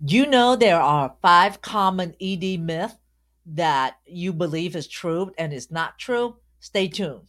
You know there are five common ED myths that you believe is true and is not true? Stay tuned.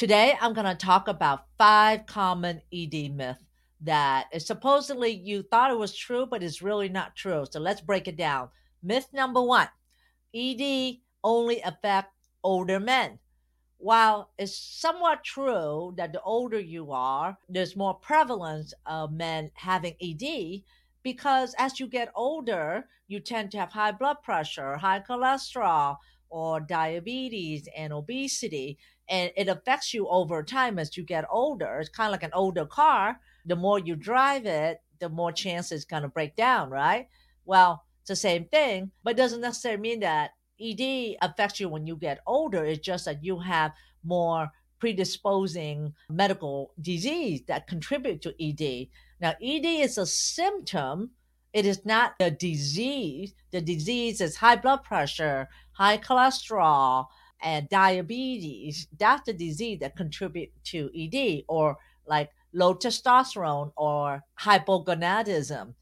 Today, I'm going to talk about five common ED myths that supposedly you thought it was true, but it's really not true. So let's break it down. Myth number one ED only affect older men. While it's somewhat true that the older you are, there's more prevalence of men having ED because as you get older, you tend to have high blood pressure, high cholesterol, or diabetes and obesity and it affects you over time as you get older. It's kind of like an older car. The more you drive it, the more chance it's going to break down, right? Well, it's the same thing, but it doesn't necessarily mean that ED affects you when you get older. It's just that you have more predisposing medical disease that contribute to ED. Now, ED is a symptom. It is not a disease. The disease is high blood pressure, high cholesterol, and diabetes, that's the disease that contribute to ED or like low testosterone or hypogonadism.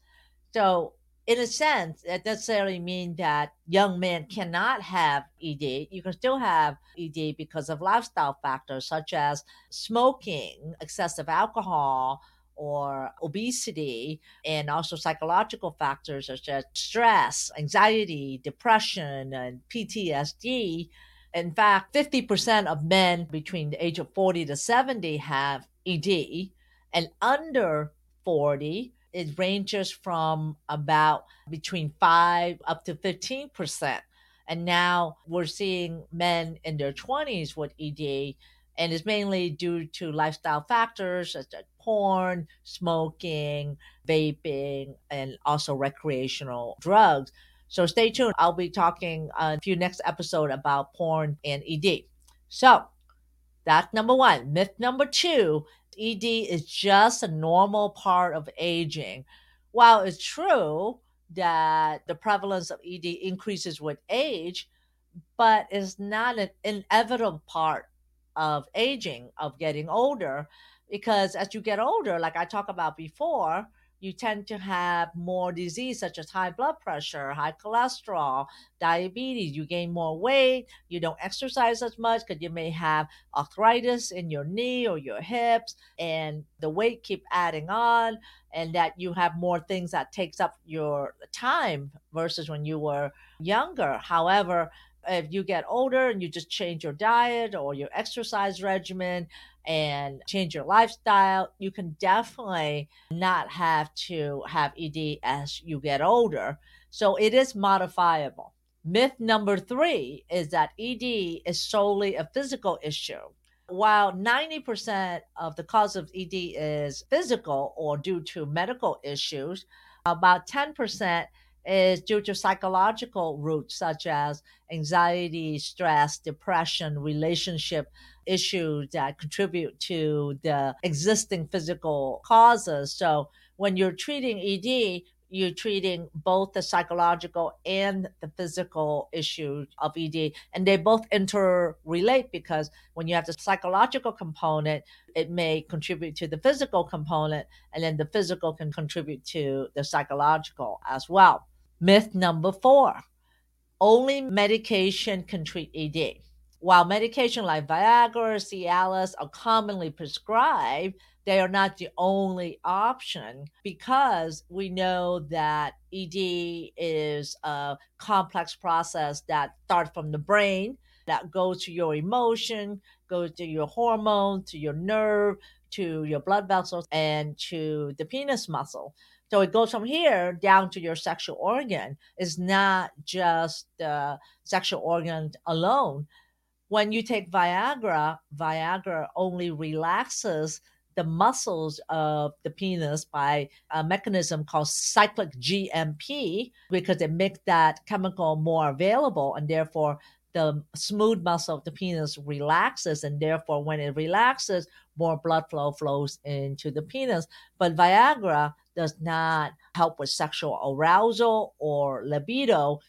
So in a sense, that necessarily mean that young men cannot have ED. You can still have ED because of lifestyle factors such as smoking, excessive alcohol, or obesity, and also psychological factors such as stress, anxiety, depression, and PTSD in fact, 50% of men between the age of 40 to 70 have ED, and under 40, it ranges from about between 5 up to 15%. And now we're seeing men in their 20s with ED, and it's mainly due to lifestyle factors such as porn, smoking, vaping, and also recreational drugs. So stay tuned. I'll be talking a few next episode about porn and ED. So that's number one. Myth number two ED is just a normal part of aging. While it's true that the prevalence of ED increases with age, but it's not an inevitable part of aging, of getting older, because as you get older, like I talked about before, you tend to have more disease such as high blood pressure, high cholesterol, diabetes. You gain more weight. You don't exercise as much because you may have arthritis in your knee or your hips, and the weight keep adding on, and that you have more things that takes up your time versus when you were younger. However, if you get older and you just change your diet or your exercise regimen and change your lifestyle, you can definitely not have to have ED as you get older. So it is modifiable. Myth number three is that ED is solely a physical issue. While 90% of the cause of ED is physical or due to medical issues, about 10% is due to psychological roots such as anxiety, stress, depression, relationship issues that contribute to the existing physical causes. So when you're treating ED, you're treating both the psychological and the physical issue of ED, and they both interrelate because when you have the psychological component, it may contribute to the physical component, and then the physical can contribute to the psychological as well. Myth number four only medication can treat ED. While medication like Viagra, or Cialis are commonly prescribed, they are not the only option because we know that ED is a complex process that starts from the brain, that goes to your emotion, goes to your hormone, to your nerve, to your blood vessels, and to the penis muscle. So it goes from here down to your sexual organ. It's not just the sexual organ alone. When you take Viagra, Viagra only relaxes the muscles of the penis by a mechanism called cyclic GMP because it makes that chemical more available and therefore the smooth muscle of the penis relaxes and therefore when it relaxes more blood flow flows into the penis. But viagra does not help with sexual arousal or libido.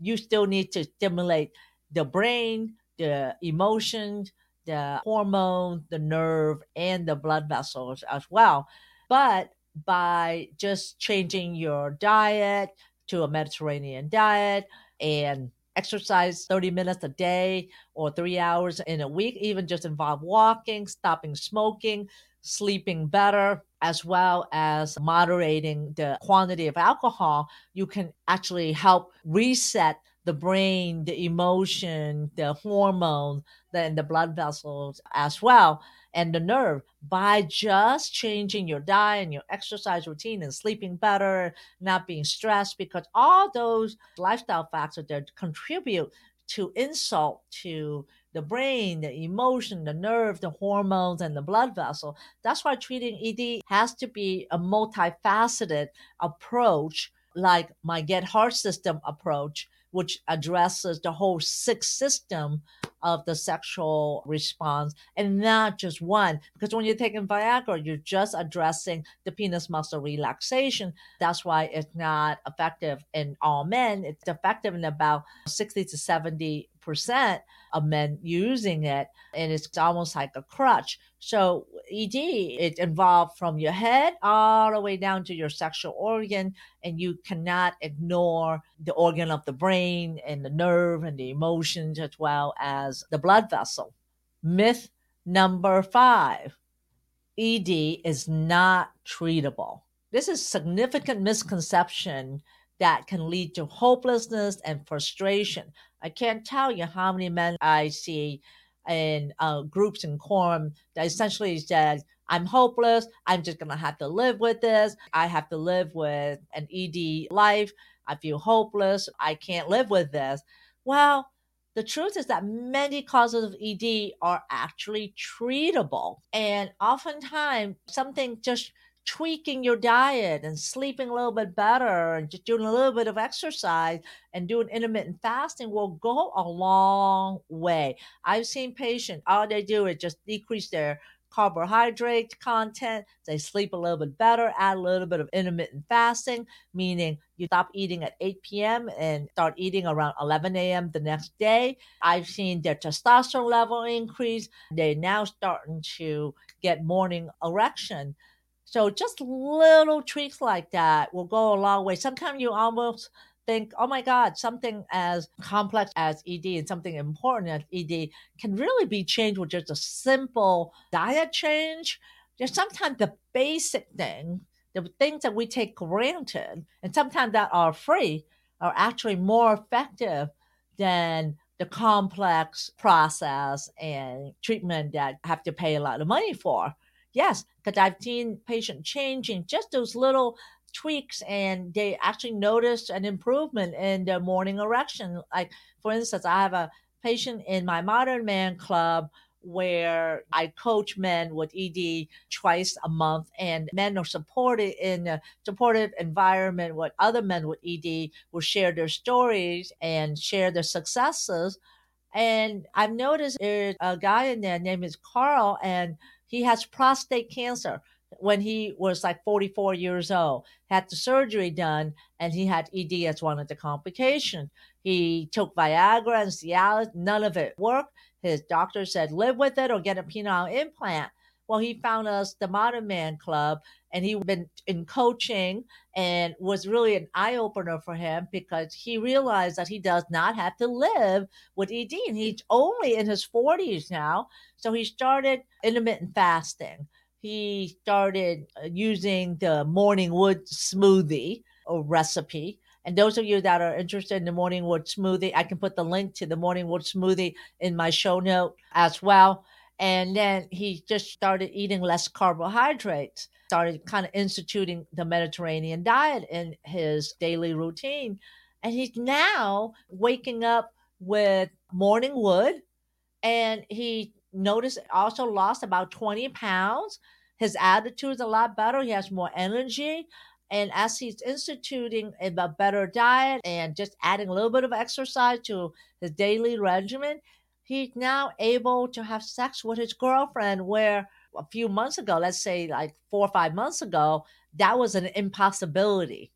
You still need to stimulate the brain the emotions the hormone the nerve and the blood vessels as well. But by just changing your diet to a mediterranean diet and exercise 30 minutes a day or three hours in a week, even just involve walking, stopping smoking, sleeping better, as well as moderating the quantity of alcohol, you can actually help reset the brain, the emotion, the hormone, then the blood vessels as well and the nerve by just changing your diet and your exercise routine and sleeping better, not being stressed, because all those lifestyle factors that contribute to insult to the brain, the emotion, the nerve, the hormones, and the blood vessel. That's why treating ED has to be a multifaceted approach, like my Get Heart System approach, which addresses the whole six system of the sexual response and not just one. Because when you're taking Viagra, you're just addressing the penis muscle relaxation. That's why it's not effective in all men. It's effective in about 60 to 70 percent of men using it, and it's almost like a crutch. So ED it involved from your head all the way down to your sexual organ, and you cannot ignore the organ of the brain and the nerve and the emotions as well as the blood vessel. Myth number five: ED is not treatable. This is significant misconception that can lead to hopelessness and frustration. I can't tell you how many men I see in uh, groups and quorum that essentially said, I'm hopeless. I'm just going to have to live with this. I have to live with an ED life. I feel hopeless. I can't live with this. Well, the truth is that many causes of ED are actually treatable. And oftentimes, something just tweaking your diet and sleeping a little bit better and just doing a little bit of exercise and doing intermittent fasting will go a long way. I've seen patients, all they do is just decrease their carbohydrate content. They sleep a little bit better, add a little bit of intermittent fasting, meaning you stop eating at 8 p.m. and start eating around 11 a.m. the next day. I've seen their testosterone level increase. They're now starting to get morning erection. So just little tweaks like that will go a long way. Sometimes you almost think, oh my God, something as complex as ED and something important as ED can really be changed with just a simple diet change. Just sometimes the basic thing, the things that we take for granted, and sometimes that are free, are actually more effective than the complex process and treatment that have to pay a lot of money for. Yes, because I've seen patients changing just those little tweaks and they actually notice an improvement in their morning erection. Like, for instance, I have a patient in my Modern Man Club where I coach men with ED twice a month, and men are supported in a supportive environment with other men with ED will share their stories and share their successes. And I've noticed there's a guy in there named is Carl, and he has prostate cancer when he was like 44 years old, had the surgery done, and he had ED as one of the complications. He took Viagra and Cialis, none of it worked. His doctor said, live with it or get a penile implant. Well, he found us the Modern Man Club, and he been in coaching and was really an eye opener for him because he realized that he does not have to live with ED, and he's only in his 40s now. So he started intermittent fasting. He started uh, using the morning wood smoothie or recipe. And those of you that are interested in the morning wood smoothie, I can put the link to the morning wood smoothie in my show note as well. And then he just started eating less carbohydrates, started kind of instituting the Mediterranean diet in his daily routine. And he's now waking up with morning wood And he noticed also lost about 20 pounds. His attitude is a lot better. He has more energy. And as he's instituting a better diet and just adding a little bit of exercise to his daily regimen, he's now able to have sex with his girlfriend. Where a few months ago, let's say like four or five months ago, that was an impossibility.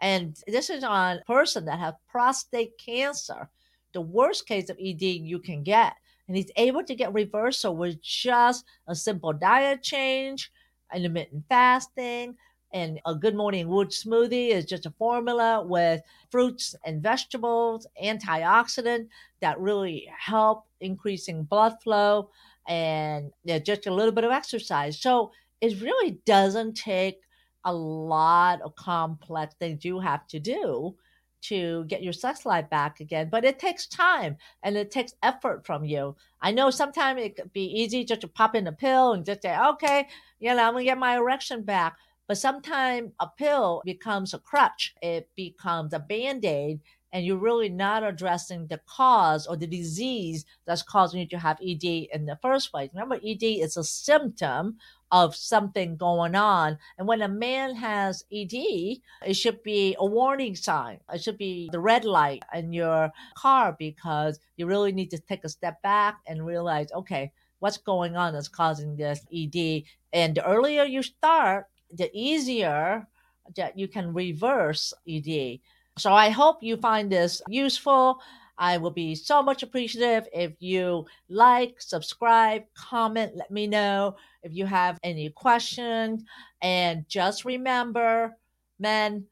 And this is on a person that have prostate cancer, the worst case of ED you can get. And he's able to get reversal with just a simple diet change, intermittent fasting, and a good morning wood smoothie is just a formula with fruits and vegetables, antioxidant that really help increasing blood flow and yeah, just a little bit of exercise. So it really doesn't take a lot of complex things you have to do to get your sex life back again. But it takes time and it takes effort from you. I know sometimes it could be easy just to pop in a pill and just say, okay, you know, I'm gonna get my erection back. But sometimes a pill becomes a crutch, it becomes a band aid, and you're really not addressing the cause or the disease that's causing you to have ED in the first place. Remember, ED is a symptom of something going on. And when a man has ED, it should be a warning sign. It should be the red light in your car because you really need to take a step back and realize, okay, what's going on that's causing this ED. And the earlier you start, the easier that you can reverse ED. So I hope you find this useful. I will be so much appreciative if you like, subscribe, comment, let me know if you have any questions. And just remember, men,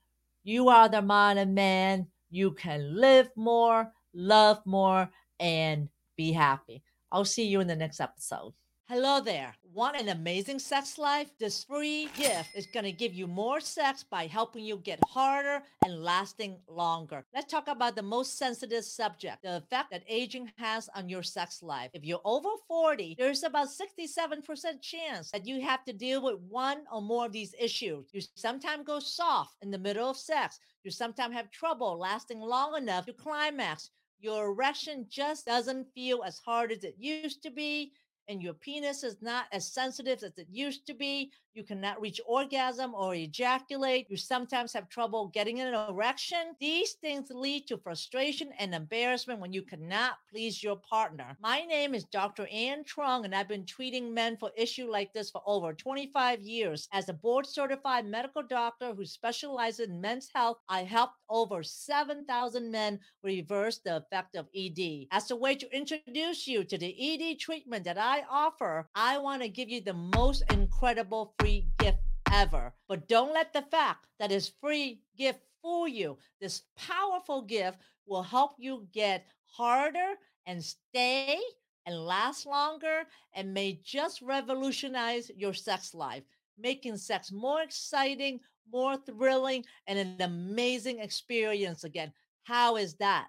you are the modern man. You can live more, love more, and be happy. I'll see you in the next episode. Hello there. Want an amazing sex life? This free gift is going to give you more sex by helping you get harder and lasting longer. Let's talk about the most sensitive subject the effect that aging has on your sex life. If you're over 40, there's about 67% chance that you have to deal with one or more of these issues. You sometimes go soft in the middle of sex, you sometimes have trouble lasting long enough to climax. Your erection just doesn't feel as hard as it used to be and your penis is not as sensitive as it used to be. You cannot reach orgasm or ejaculate. You sometimes have trouble getting an erection. These things lead to frustration and embarrassment when you cannot please your partner. My name is Dr. Ann Trung, and I've been treating men for issues like this for over 25 years. As a board certified medical doctor who specializes in men's health, I helped over 7,000 men reverse the effect of ED. As a way to introduce you to the ED treatment that I offer, I want to give you the most incredible free gift ever. But don't let the fact that it's free gift fool you. This powerful gift will help you get harder and stay and last longer and may just revolutionize your sex life, making sex more exciting, more thrilling, and an amazing experience again. How is that?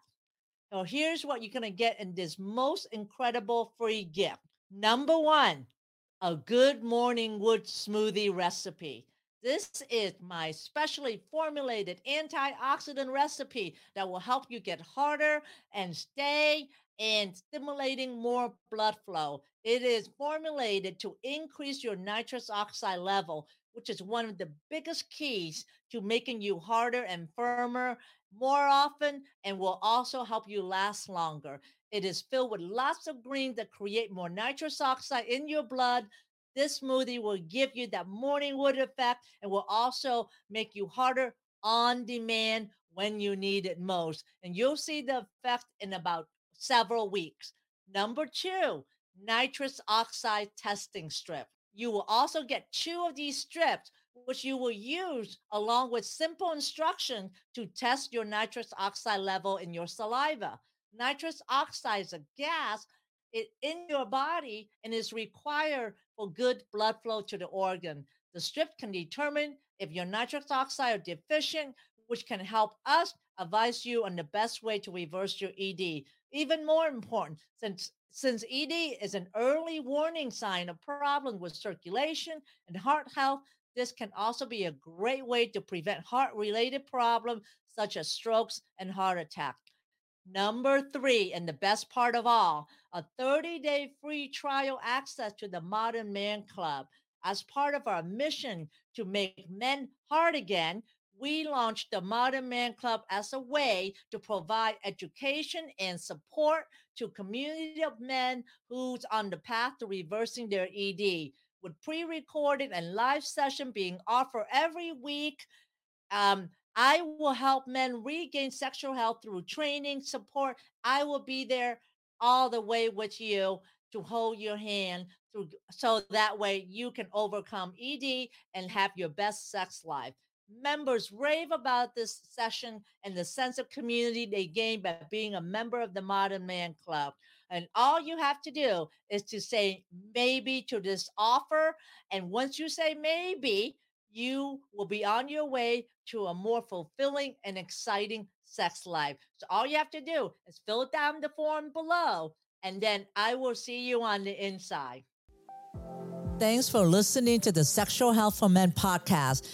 So here's what you're going to get in this most incredible free gift. Number one, a good morning wood smoothie recipe. This is my specially formulated antioxidant recipe that will help you get harder and stay and stimulating more blood flow. It is formulated to increase your nitrous oxide level, which is one of the biggest keys to making you harder and firmer more often and will also help you last longer. It is filled with lots of greens that create more nitrous oxide in your blood. This smoothie will give you that morning wood effect and will also make you harder on demand when you need it most. And you'll see the effect in about several weeks. Number two, nitrous oxide testing strip. You will also get two of these strips, which you will use along with simple instructions to test your nitrous oxide level in your saliva. Nitrous oxide is a gas it, in your body and is required for good blood flow to the organ. The strip can determine if your nitrous oxide are deficient, which can help us advise you on the best way to reverse your ED. Even more important, since since ED is an early warning sign of problem with circulation and heart health, this can also be a great way to prevent heart related problems such as strokes and heart attack. Number three, and the best part of all, a 30 day free trial access to the Modern Man Club. As part of our mission to make men hard again, we launched the Modern Man Club as a way to provide education and support to community of men who's on the path to reversing their ED. With pre-recorded and live session being offered every week, um, I will help men regain sexual health through training, support. I will be there all the way with you to hold your hand through so that way you can overcome ED and have your best sex life. Members rave about this session and the sense of community they gain by being a member of the Modern Man Club. And all you have to do is to say maybe to this offer. And once you say maybe, you will be on your way to a more fulfilling and exciting sex life. So all you have to do is fill down the form below, and then I will see you on the inside. Thanks for listening to the Sexual Health for Men podcast.